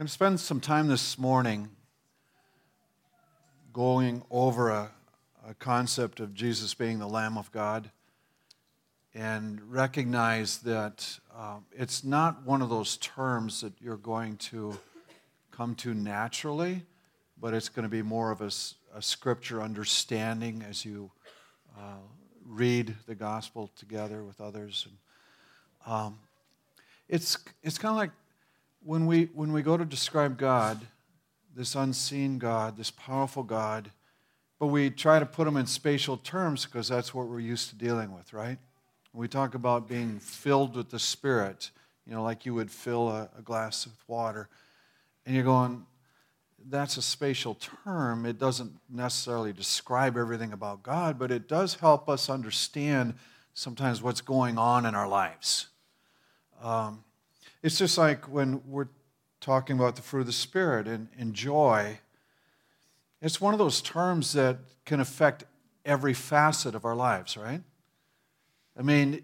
going to spend some time this morning going over a, a, concept of Jesus being the Lamb of God and recognize that um, it's not one of those terms that you're going to come to naturally, but it's going to be more of a, a scripture understanding as you uh, read the gospel together with others. And, um, it's it's kind of like when we, when we go to describe God, this unseen God, this powerful God, but we try to put him in spatial terms because that's what we're used to dealing with, right? we talk about being filled with the Spirit, you know, like you would fill a, a glass with water, and you're going, that's a spatial term. It doesn't necessarily describe everything about God, but it does help us understand sometimes what's going on in our lives. Um, it's just like when we're talking about the fruit of the Spirit and, and joy. It's one of those terms that can affect every facet of our lives, right? I mean,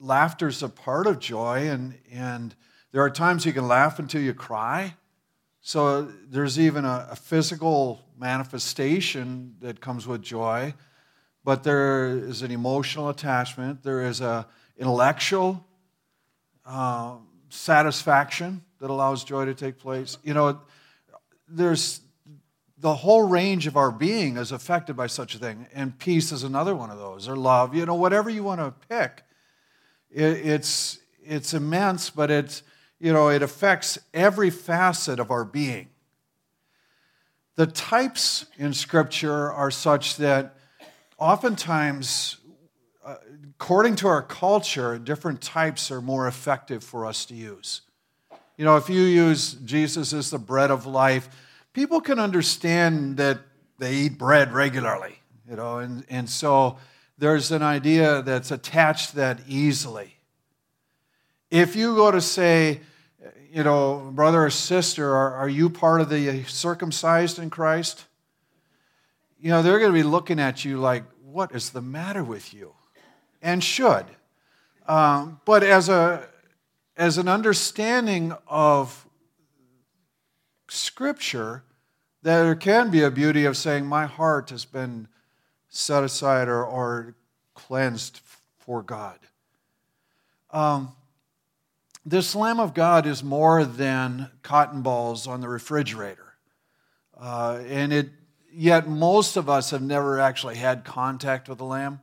laughter's a part of joy, and, and there are times you can laugh until you cry. So there's even a, a physical manifestation that comes with joy, but there is an emotional attachment, there is a intellectual uh, satisfaction that allows joy to take place. You know, there's the whole range of our being is affected by such a thing, and peace is another one of those, or love. You know, whatever you want to pick, it, it's it's immense, but it's you know it affects every facet of our being. The types in Scripture are such that oftentimes according to our culture, different types are more effective for us to use. You know, if you use Jesus as the bread of life, people can understand that they eat bread regularly, you know, and, and so there's an idea that's attached that easily. If you go to say, you know, brother or sister, are, are you part of the circumcised in Christ? You know, they're going to be looking at you like, what is the matter with you? And should. Um, but as, a, as an understanding of Scripture, there can be a beauty of saying, My heart has been set aside or, or cleansed for God. Um, this Lamb of God is more than cotton balls on the refrigerator. Uh, and it, yet most of us have never actually had contact with the Lamb.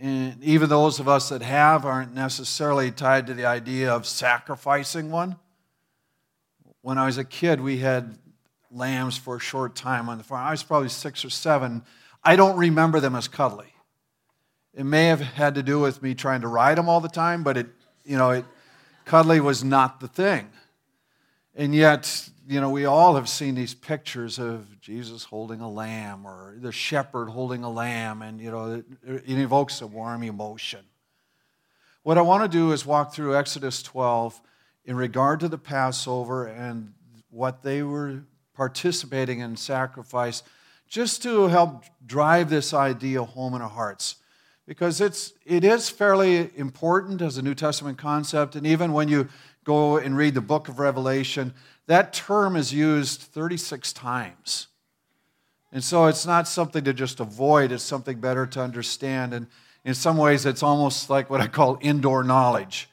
And even those of us that have aren't necessarily tied to the idea of sacrificing one. When I was a kid, we had lambs for a short time on the farm. I was probably six or seven. I don't remember them as cuddly. It may have had to do with me trying to ride them all the time, but it, you know, it, cuddly was not the thing. And yet, you know, we all have seen these pictures of Jesus holding a lamb or the shepherd holding a lamb, and, you know, it, it evokes a warm emotion. What I want to do is walk through Exodus 12 in regard to the Passover and what they were participating in sacrifice, just to help drive this idea home in our hearts. Because it's, it is fairly important as a New Testament concept, and even when you go and read the book of Revelation, that term is used 36 times. And so it's not something to just avoid, it's something better to understand. And in some ways, it's almost like what I call indoor knowledge.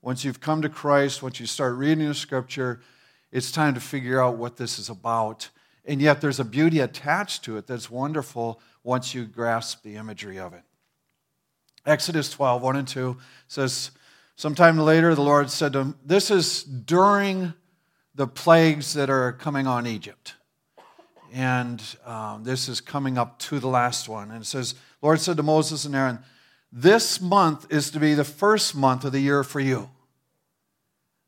Once you've come to Christ, once you start reading the scripture, it's time to figure out what this is about. And yet, there's a beauty attached to it that's wonderful once you grasp the imagery of it. Exodus 12, 1 and 2 says, Sometime later, the Lord said to him, This is during the plagues that are coming on Egypt. And um, this is coming up to the last one. And it says, Lord said to Moses and Aaron, This month is to be the first month of the year for you.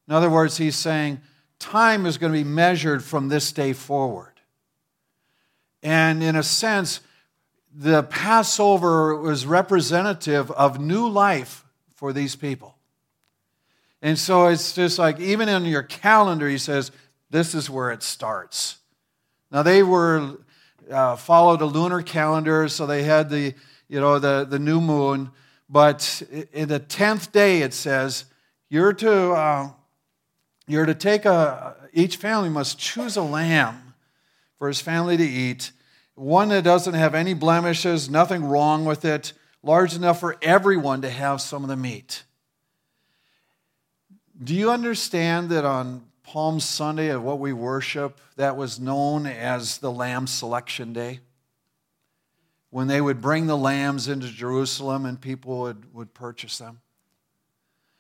In other words, he's saying, time is going to be measured from this day forward. And in a sense, the Passover was representative of new life for these people. And so it's just like, even in your calendar, he says, this is where it starts. Now, they were, uh, followed a lunar calendar, so they had the, you know, the, the new moon. But in the 10th day, it says, you're to, uh, you're to take a, each family must choose a lamb for his family to eat, one that doesn't have any blemishes, nothing wrong with it, large enough for everyone to have some of the meat. Do you understand that on Palm Sunday of what we worship, that was known as the Lamb Selection Day? When they would bring the lambs into Jerusalem and people would, would purchase them.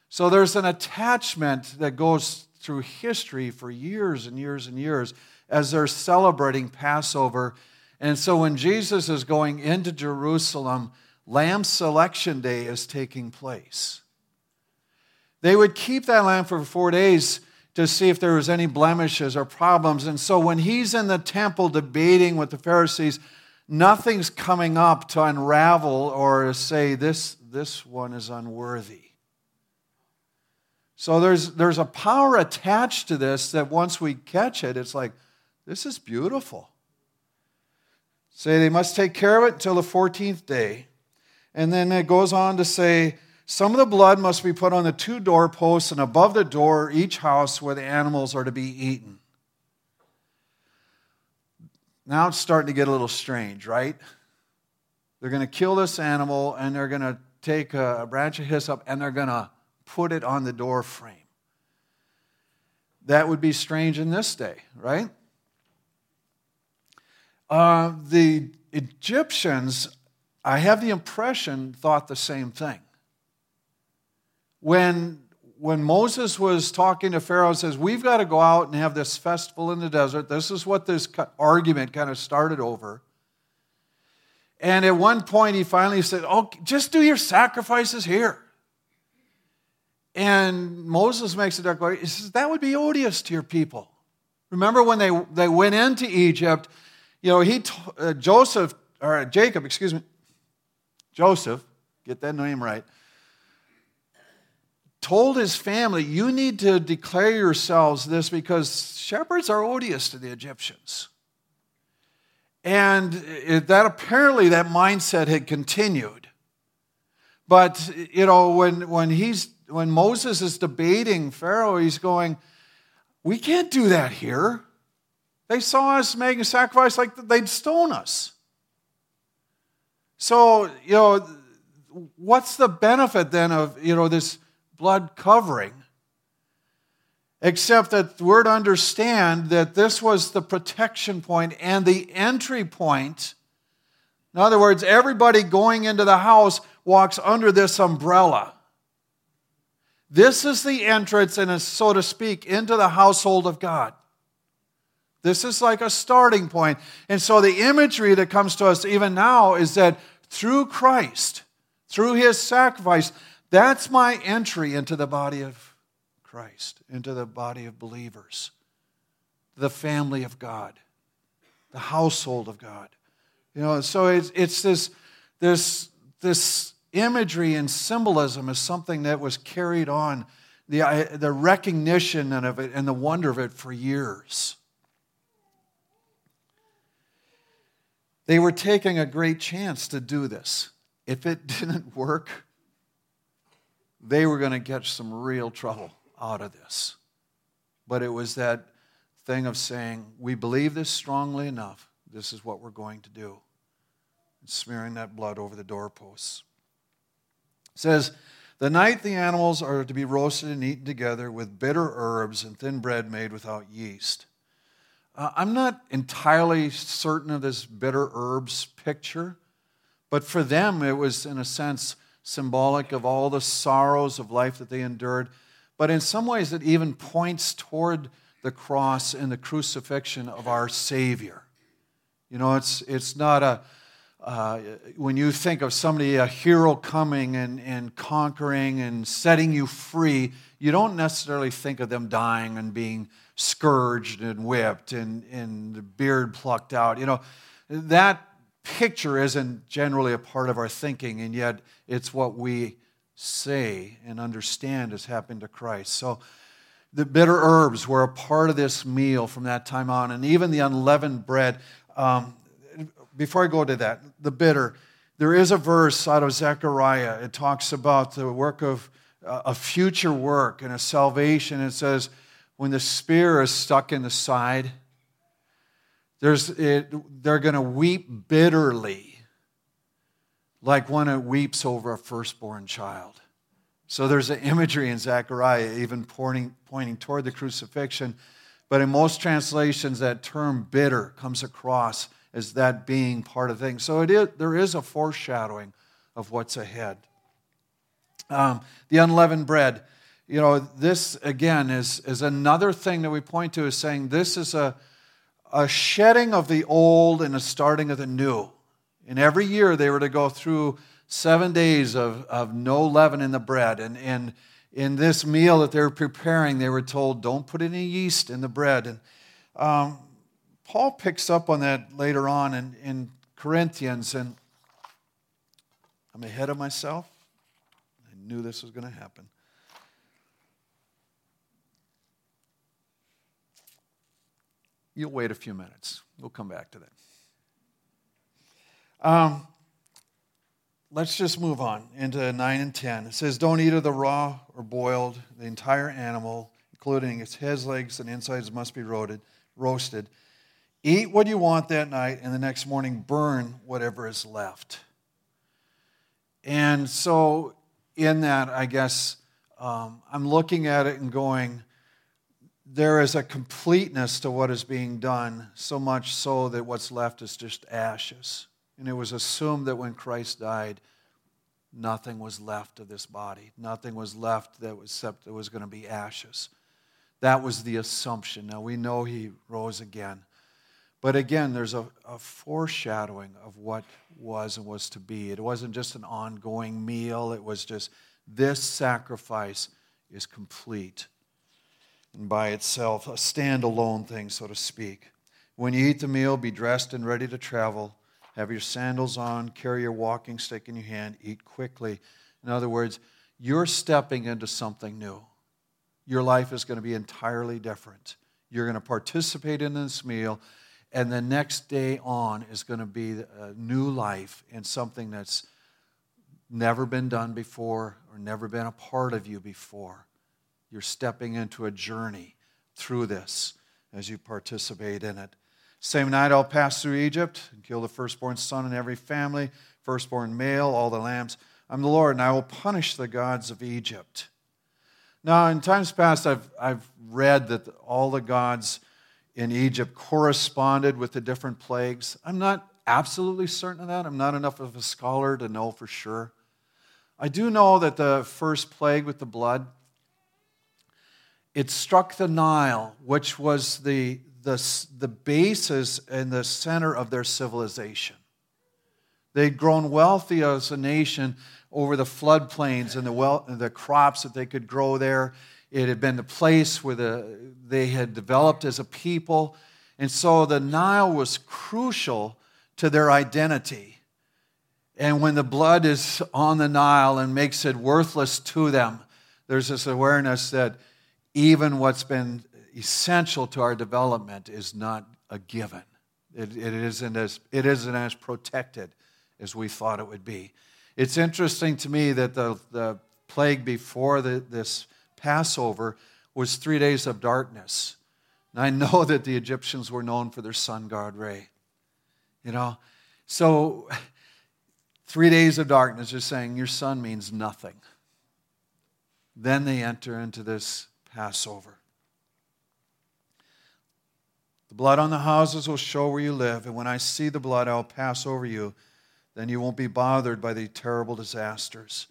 So there's an attachment that goes through history for years and years and years as they're celebrating Passover. And so when Jesus is going into Jerusalem, Lamb Selection Day is taking place. They would keep that lamb for four days to see if there was any blemishes or problems. And so when he's in the temple debating with the Pharisees, nothing's coming up to unravel or to say this, this one is unworthy. So there's, there's a power attached to this that once we catch it, it's like, this is beautiful. Say they must take care of it until the 14th day. And then it goes on to say, some of the blood must be put on the two doorposts and above the door each house where the animals are to be eaten. Now it's starting to get a little strange, right? They're going to kill this animal and they're going to take a branch of hyssop and they're going to put it on the door frame. That would be strange in this day, right? Uh, the Egyptians I have the impression, thought the same thing. When, when Moses was talking to Pharaoh, says, We've got to go out and have this festival in the desert. This is what this argument kind of started over. And at one point, he finally said, Oh, just do your sacrifices here. And Moses makes a declaration. He says, That would be odious to your people. Remember when they, they went into Egypt, you know, he, uh, Joseph, or Jacob, excuse me, Joseph, get that name right, told his family, You need to declare yourselves this because shepherds are odious to the Egyptians. And that apparently that mindset had continued. But, you know, when, when, he's, when Moses is debating Pharaoh, he's going, We can't do that here. They saw us making sacrifice like they'd stone us. So, you know, what's the benefit then of, you know, this blood covering? Except that we're to understand that this was the protection point and the entry point. In other words, everybody going into the house walks under this umbrella. This is the entrance, and so to speak, into the household of God. This is like a starting point. And so the imagery that comes to us even now is that through Christ, through his sacrifice, that's my entry into the body of Christ, into the body of believers, the family of God, the household of God. You know, so it's, it's this, this, this imagery and symbolism is something that was carried on, the, the recognition of it and the wonder of it for years. They were taking a great chance to do this. If it didn't work, they were going to get some real trouble out of this. But it was that thing of saying, we believe this strongly enough, this is what we're going to do. And smearing that blood over the doorposts. It says, the night the animals are to be roasted and eaten together with bitter herbs and thin bread made without yeast. Uh, I'm not entirely certain of this bitter herbs picture, but for them it was, in a sense, symbolic of all the sorrows of life that they endured. But in some ways, it even points toward the cross and the crucifixion of our Savior. You know, it's, it's not a, uh, when you think of somebody, a hero coming and, and conquering and setting you free, you don't necessarily think of them dying and being scourged and whipped and, and the beard plucked out. You know, that picture isn't generally a part of our thinking, and yet it's what we say and understand has happened to Christ. So the bitter herbs were a part of this meal from that time on, and even the unleavened bread. Um, before I go to that, the bitter, there is a verse out of Zechariah. It talks about the work of uh, a future work and a salvation. It says, when the spear is stuck in the side, there's, it, they're going to weep bitterly, like one that weeps over a firstborn child. So there's an imagery in Zechariah even pointing, pointing toward the crucifixion. But in most translations, that term bitter comes across as that being part of things. So it is, there is a foreshadowing of what's ahead. Um, the unleavened bread, you know, this again is, is another thing that we point to is saying this is a, a shedding of the old and a starting of the new. And every year they were to go through seven days of, of no leaven in the bread. And, and in this meal that they were preparing, they were told, don't put any yeast in the bread. And um, Paul picks up on that later on in, in Corinthians. And I'm ahead of myself. I knew this was going to happen. You'll wait a few minutes. We'll come back to that. Um, let's just move on into 9 and 10. It says, Don't eat of the raw or boiled. The entire animal, including its heads, legs, and insides, must be roasted. roasted. Eat what you want that night, and the next morning burn whatever is left. And so, in that, I guess um, I'm looking at it and going, there is a completeness to what is being done, so much so that what's left is just ashes. And it was assumed that when Christ died, nothing was left of this body. Nothing was left that was except there was going to be ashes. That was the assumption. Now we know he rose again. But again, there's a, a, foreshadowing of what was and was to be. It wasn't just an ongoing meal, it was just this sacrifice is complete and by itself, a standalone thing, so to speak. When you eat the meal, be dressed and ready to travel. Have your sandals on, carry your walking stick in your hand, eat quickly. In other words, you're stepping into something new. Your life is going to be entirely different. You're going to participate in this meal, and the next day on is going to be a new life and something that's never been done before or never been a part of you before. You're stepping into a journey through this as you participate in it. Same night I'll pass through Egypt and kill the firstborn son in every family, firstborn male, all the lambs. I'm the Lord, and I will punish the gods of Egypt. Now, in times past, I've, I've read that all the gods in Egypt corresponded with the different plagues. I'm not absolutely certain of that. I'm not enough of a scholar to know for sure. I do know that the first plague with the blood it struck the Nile, which was the, the, the basis and the center of their civilization. They'd grown wealthy as a nation over the floodplains and the, well, the crops that they could grow there. It had been the place where the, they had developed as a people. And so the Nile was crucial to their identity. And when the blood is on the Nile and makes it worthless to them, there's this awareness that even what's been essential to our development is not a given. It, it, isn't as, it isn't as protected as we thought it would be. It's interesting to me that the, the plague before the, this Passover was three days of darkness. And I know that the Egyptians were known for their sun god Ra. You know, so three days of darkness is saying your sun means nothing. Then they enter into this Passover. The blood on the houses will show where you live, and when I see the blood, I'll pass over you. Then you won't be bothered by the terrible disasters.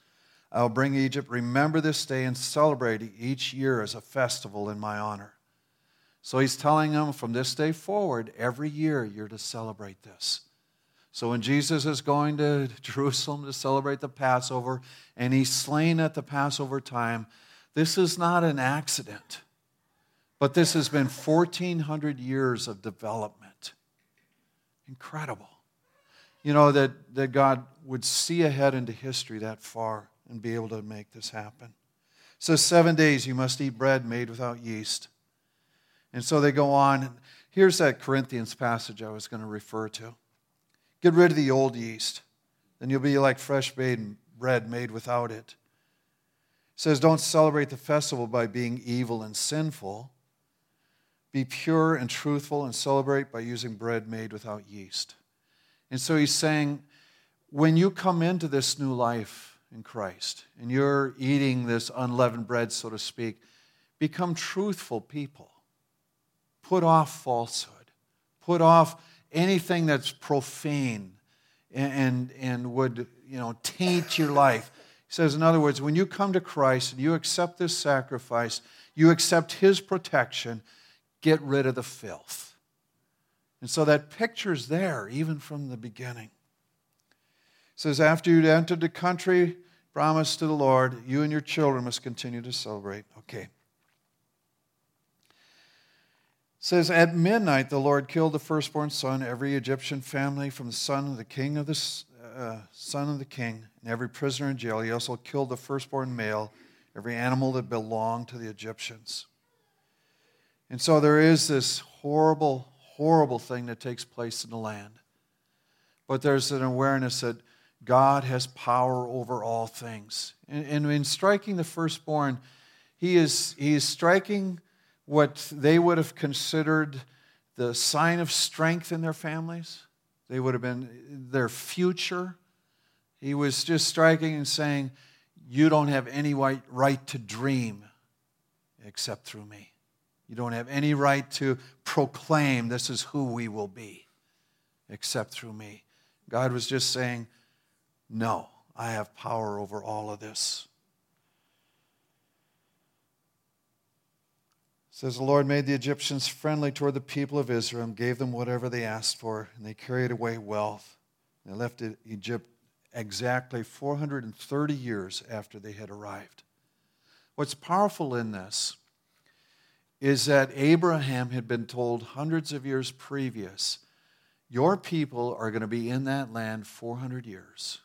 I'll bring Egypt. Remember this day and celebrate each year as a festival in my honor. So he's telling them from this day forward, every year you're to celebrate this. So when Jesus is going to Jerusalem to celebrate the Passover, and he's slain at the Passover time, this is not an accident, but this has been 1,400 years of development. Incredible. You know, that, that God would see ahead into history that far and be able to make this happen. So, seven days you must eat bread made without yeast. And so they go on. Here's that Corinthians passage I was going to refer to. Get rid of the old yeast, then you'll be like fresh bread made without it says, Don't celebrate the festival by being evil and sinful, be pure and truthful and celebrate by using bread made without yeast. And so he's saying, when you come into this new life in Christ and you're eating this unleavened bread, so to speak, become truthful people. Put off falsehood. Put off anything that's profane and, and, and would you know, taint your life. He says, in other words, when you come to Christ and you accept this sacrifice, you accept his protection, get rid of the filth. And so that picture's there, even from the beginning. It says, after you'd entered the country promised to the Lord, you and your children must continue to celebrate. Okay. It says, At midnight the Lord killed the firstborn son, every Egyptian family from the son of the king of the uh, son of the king, and every prisoner in jail. He also killed the firstborn male, every animal that belonged to the Egyptians. And so there is this horrible, horrible thing that takes place in the land. But there's an awareness that God has power over all things. And, and in striking the firstborn, he is, he is striking what they would have considered the sign of strength in their families. They would have been their future. He was just striking and saying, You don't have any right to dream except through me. You don't have any right to proclaim this is who we will be except through me. God was just saying, No, I have power over all of this. It says the Lord made the Egyptians friendly toward the people of Israel and gave them whatever they asked for, and they carried away wealth. They left Egypt exactly 430 years after they had arrived. What's powerful in this is that Abraham had been told hundreds of years previous, Your people are going to be in that land 400 years.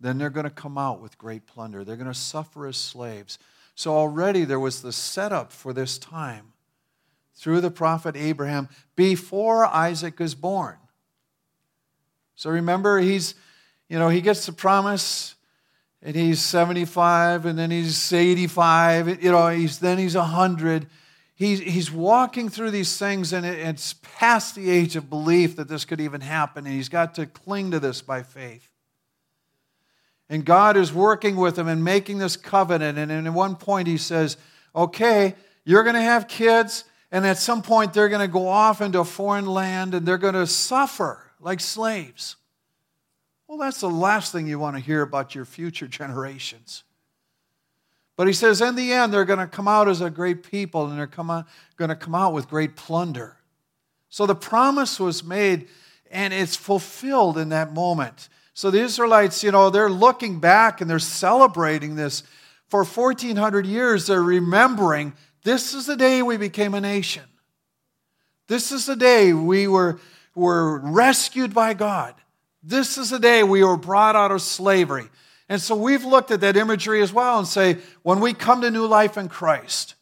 Then they're going to come out with great plunder. They're going to suffer as slaves. So already there was the setup for this time through the prophet Abraham before Isaac is born. So remember, he's, you know, he gets the promise and he's 75 and then he's 85, you know, he's, then he's 100 he's, he's walking through these things, and it's past the age of belief that this could even happen, and he's got to cling to this by faith. And God is working with him and making this covenant. And at one point, he says, Okay, you're going to have kids, and at some point, they're going to go off into a foreign land and they're going to suffer like slaves. Well, that's the last thing you want to hear about your future generations. But he says, in the end, they're going to come out as a great people and they're come going to come out with great plunder. So the promise was made and it's fulfilled in that moment. So the Israelites, you know, they're looking back and they're celebrating this. For 1400 years, they're remembering this is the day we became a nation. This is the day we were, were rescued by God. This is the day we were brought out of slavery. And so we've looked at that imagery as well and say, when we come to new life in Christ,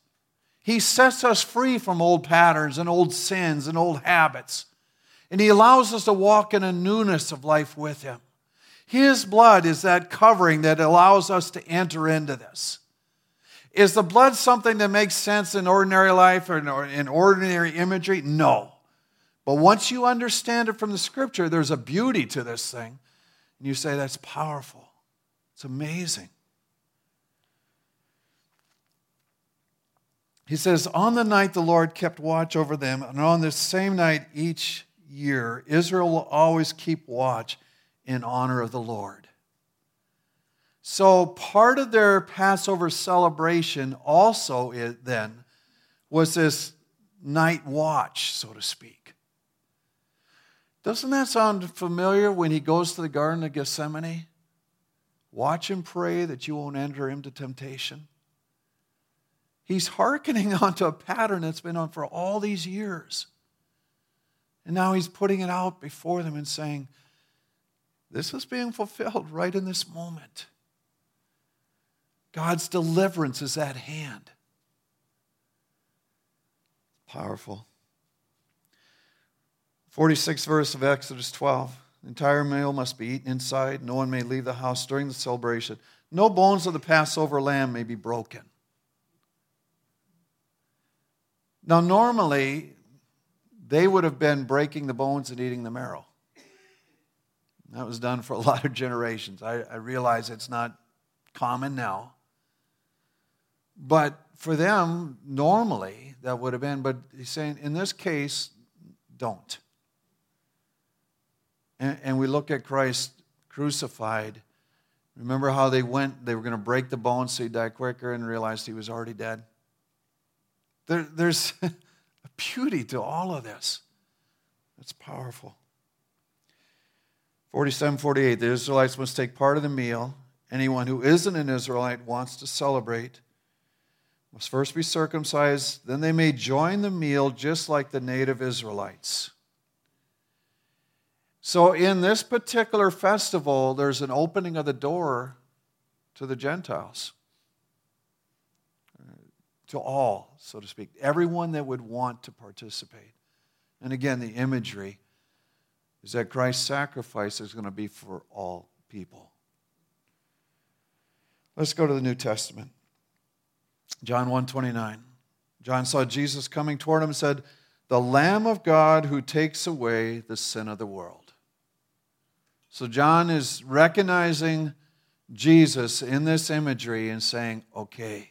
He sets us free from old patterns and old sins and old habits. And He allows us to walk in a newness of life with Him. His blood is that covering that allows us to enter into this. Is the blood something that makes sense in ordinary life or in ordinary imagery? No. But once you understand it from the scripture, there's a beauty to this thing. And you say, that's powerful. It's amazing. He says, On the night the Lord kept watch over them, and on this same night each year, Israel will always keep watch in honor of the Lord. So, part of their Passover celebration also then was this night watch, so to speak. Doesn't that sound familiar when he goes to the Garden of Gethsemane? Watch and pray that you won't enter into temptation. He's hearkening onto a pattern that's been on for all these years. And now he's putting it out before them and saying, This is being fulfilled right in this moment. God's deliverance is at hand. Powerful. 46th verse of Exodus 12. The entire meal must be eaten inside. No one may leave the house during the celebration. No bones of the Passover lamb may be broken. Now, normally, they would have been breaking the bones and eating the marrow. That was done for a lot of generations. I, I realize it's not common now. But for them, normally, that would have been. But he's saying, in this case, don't. And, and we look at Christ crucified. Remember how they went, they were going to break the bones so he'd die quicker and realized he was already dead? There, there's a beauty to all of this. That's powerful. 47 48, the Israelites must take part of the meal. Anyone who isn't an Israelite wants to celebrate must first be circumcised, then they may join the meal just like the native Israelites. So, in this particular festival, there's an opening of the door to the Gentiles, to all, so to speak, everyone that would want to participate. And again, the imagery is that Christ's sacrifice is going to be for all people. Let's go to the New Testament. John 129. John saw Jesus coming toward him and said, The Lamb of God who takes away the sin of the world. So John is recognizing Jesus in this imagery and saying, Okay,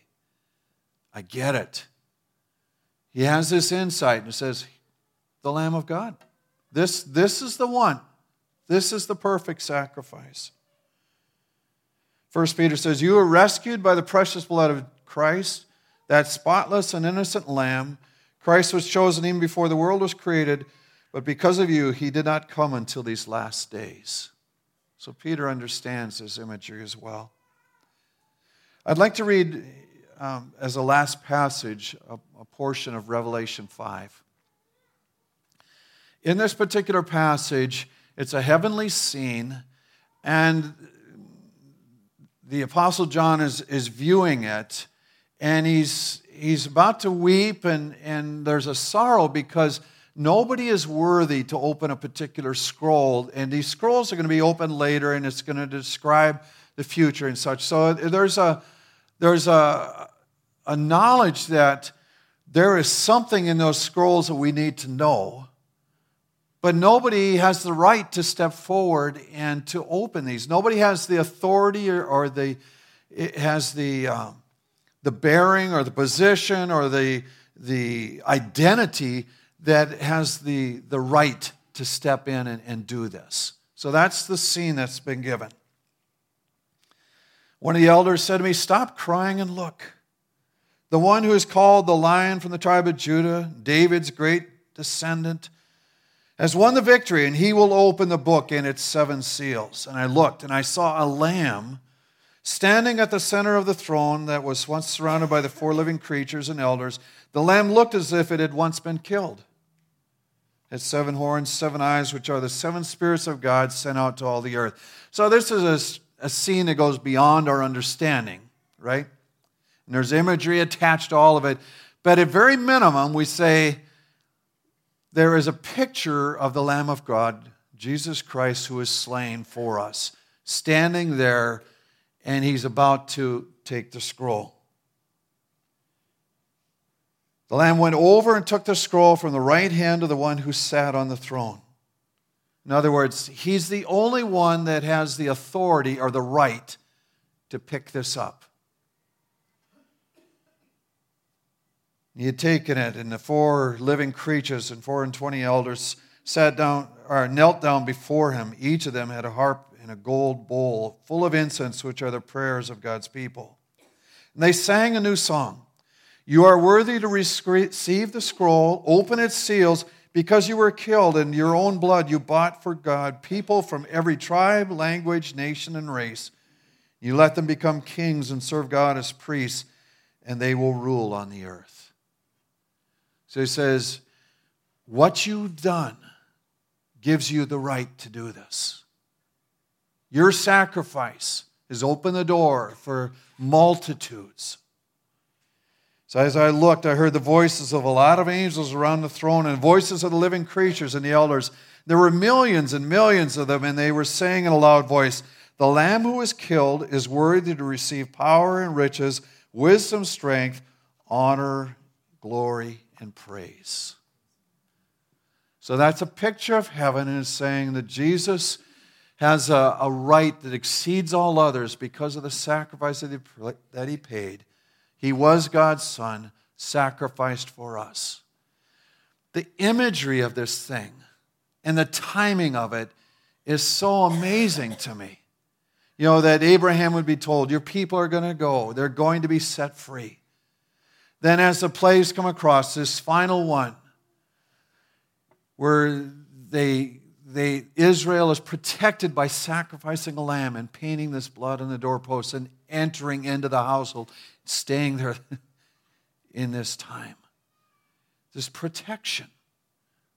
I get it. He has this insight and says, The Lamb of God. This, this is the one. This is the perfect sacrifice. First Peter says, You were rescued by the precious blood of Christ, that spotless and innocent lamb. Christ was chosen even before the world was created, but because of you, he did not come until these last days. So Peter understands this imagery as well. I'd like to read um, as a last passage a, a portion of Revelation 5. In this particular passage, it's a heavenly scene, and the Apostle John is, is viewing it and he's, he's about to weep, and, and there's a sorrow because nobody is worthy to open a particular scroll. And these scrolls are going to be opened later, and it's going to describe the future and such. So there's a, there's a, a knowledge that there is something in those scrolls that we need to know. But nobody has the right to step forward and to open these. Nobody has the authority or, or the, has the, um, the bearing or the position or the, the identity that has the, the right to step in and, and do this. So that's the scene that's been given. One of the elders said to me, Stop crying and look. The one who is called the lion from the tribe of Judah, David's great descendant, has won the victory, and he will open the book and its seven seals. And I looked, and I saw a lamb Standing at the center of the throne that was once surrounded by the four living creatures and elders, the lamb looked as if it had once been killed. It had seven horns, seven eyes, which are the seven spirits of God sent out to all the earth. So, this is a, a scene that goes beyond our understanding, right? And there's imagery attached to all of it. But at very minimum, we say there is a picture of the Lamb of God, Jesus Christ, who is slain for us, standing there and he's about to take the scroll. The Lamb went over and took the scroll from the right hand of the one who sat on the throne. In other words, he's the only one that has the authority or the right to pick this up. He had taken it, and the four living creatures and four and twenty elders sat down or knelt down before him. Each of them had a harp and a gold bowl full of incense, which are the prayers of God's people. And they sang a new song You are worthy to receive the scroll, open its seals, because you were killed, and your own blood you bought for God people from every tribe, language, nation, and race. You let them become kings and serve God as priests, and they will rule on the earth. So he says, What you've done gives you the right to do this. Your sacrifice has opened the door for multitudes. So as I looked, I heard the voices of a lot of angels around the throne and voices of the living creatures and the elders. There were millions and millions of them, and they were saying in a loud voice, The Lamb who was killed is worthy to receive power and riches, wisdom, strength, honor, glory, and praise. So that's a picture of heaven and it's saying that Jesus has a, a right that exceeds all others because of the sacrifice that he, that he paid. He was God's Son, sacrificed for us. The imagery of this thing and the timing of it is so amazing to me. You know, that Abraham would be told, Your people are going to go, they're going to be set free. Then, as the plays come across, this final one, where they, they, Israel is protected by sacrificing a lamb and painting this blood on the doorposts and entering into the household, staying there in this time. This protection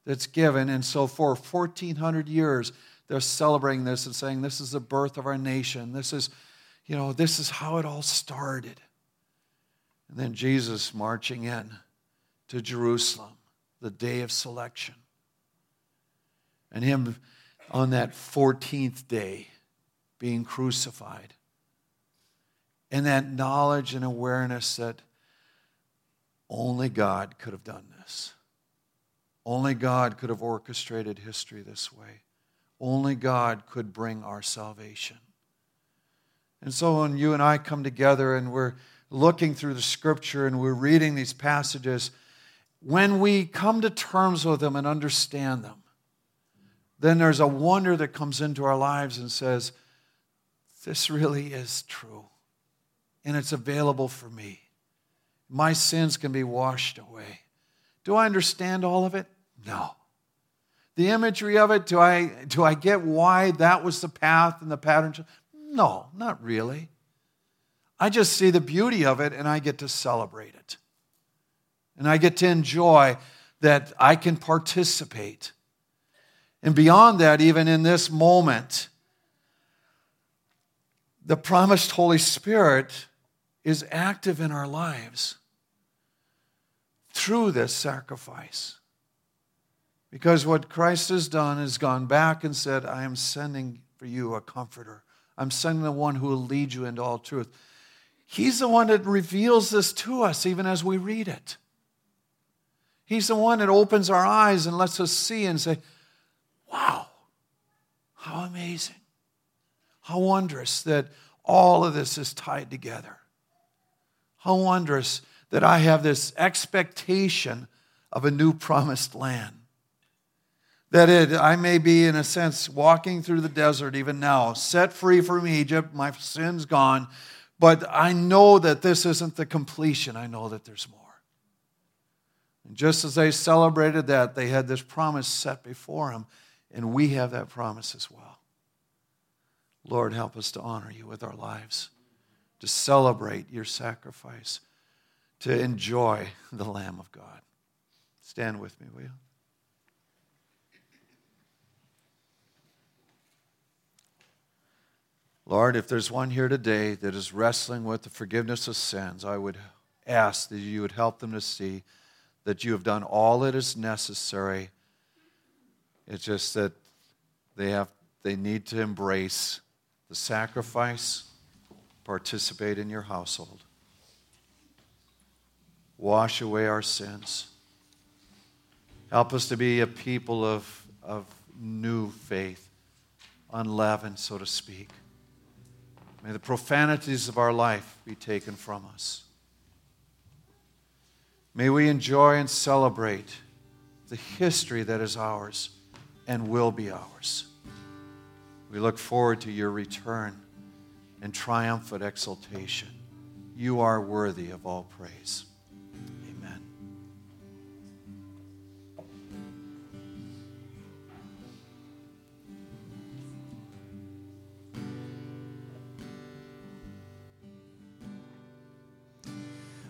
that's given. And so for 1,400 years, they're celebrating this and saying, This is the birth of our nation. This is, you know, this is how it all started. And then Jesus marching in to Jerusalem, the day of selection and him on that 14th day being crucified. And that knowledge and awareness that only God could have done this. Only God could have orchestrated history this way. Only God could bring our salvation. And so when you and I come together and we're looking through the scripture and we're reading these passages, when we come to terms with them and understand them, then there's a wonder that comes into our lives and says, This really is true. And it's available for me. My sins can be washed away. Do I understand all of it? No. The imagery of it, do I, do I get why that was the path and the pattern? No, not really. I just see the beauty of it and I get to celebrate it. And I get to enjoy that I can participate and beyond that, even in this moment, the promised Holy Spirit is active in our lives through this sacrifice. Because what Christ has done is gone back and said, I am sending for you a comforter. I'm sending the one who will lead you into all truth. He's the one that reveals this to us even as we read it. He's the one that opens our eyes and lets us see and say, Wow, how amazing. How wondrous that all of this is tied together. How wondrous that I have this expectation of a new promised land. That it, I may be, in a sense, walking through the desert even now, set free from Egypt, my sins gone, but I know that this isn't the completion. I know that there's more. And just as they celebrated that, they had this promise set before them and we have that promise as well. Lord, help us to honor you with our lives, to celebrate your sacrifice, to enjoy the Lamb of God. Stand with me, will you? Lord, if there's one here today that is wrestling with the forgiveness of sins, I would ask that you would help them to see that you have done all that is necessary it's just that they have they need to embrace the sacrifice, participate in your household. Wash away our sins. Help us to be a people of, of new faith, unleavened, so to speak. May the profanities of our life be taken from us. May we enjoy and celebrate the history that is ours and will be ours. We look forward to your return and triumphant exaltation. You are worthy of all praise.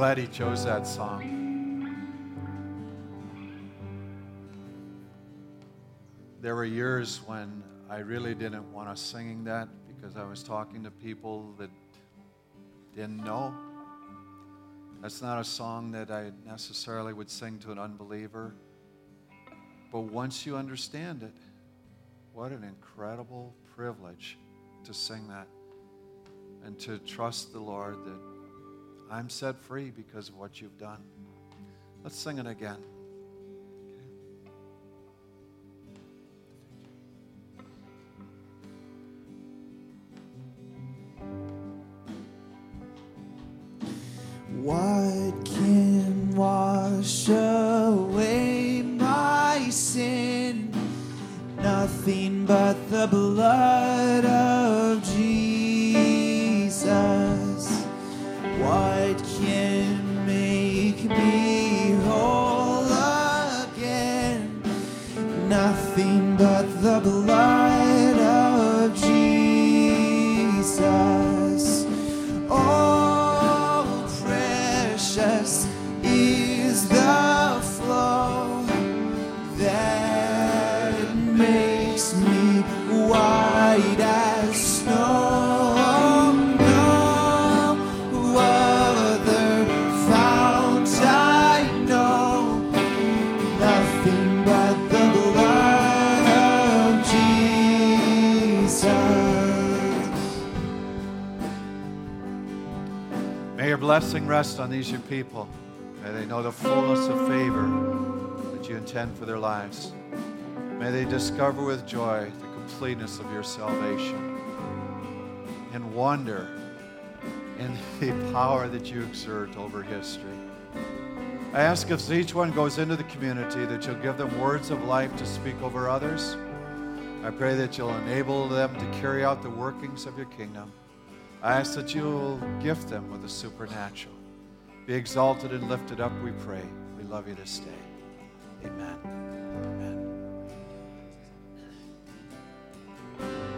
glad he chose that song. There were years when I really didn't want us singing that because I was talking to people that didn't know. That's not a song that I necessarily would sing to an unbeliever. But once you understand it, what an incredible privilege to sing that and to trust the Lord that I'm set free because of what you've done. Let's sing it again. Blessing rest on these your people. May they know the fullness of favor that you intend for their lives. May they discover with joy completeness of your salvation and wonder in the power that you exert over history. I ask if each one goes into the community that you'll give them words of life to speak over others. I pray that you'll enable them to carry out the workings of your kingdom. I ask that you will gift them with the supernatural. Be exalted and lifted up, we pray. We love you this day. Amen.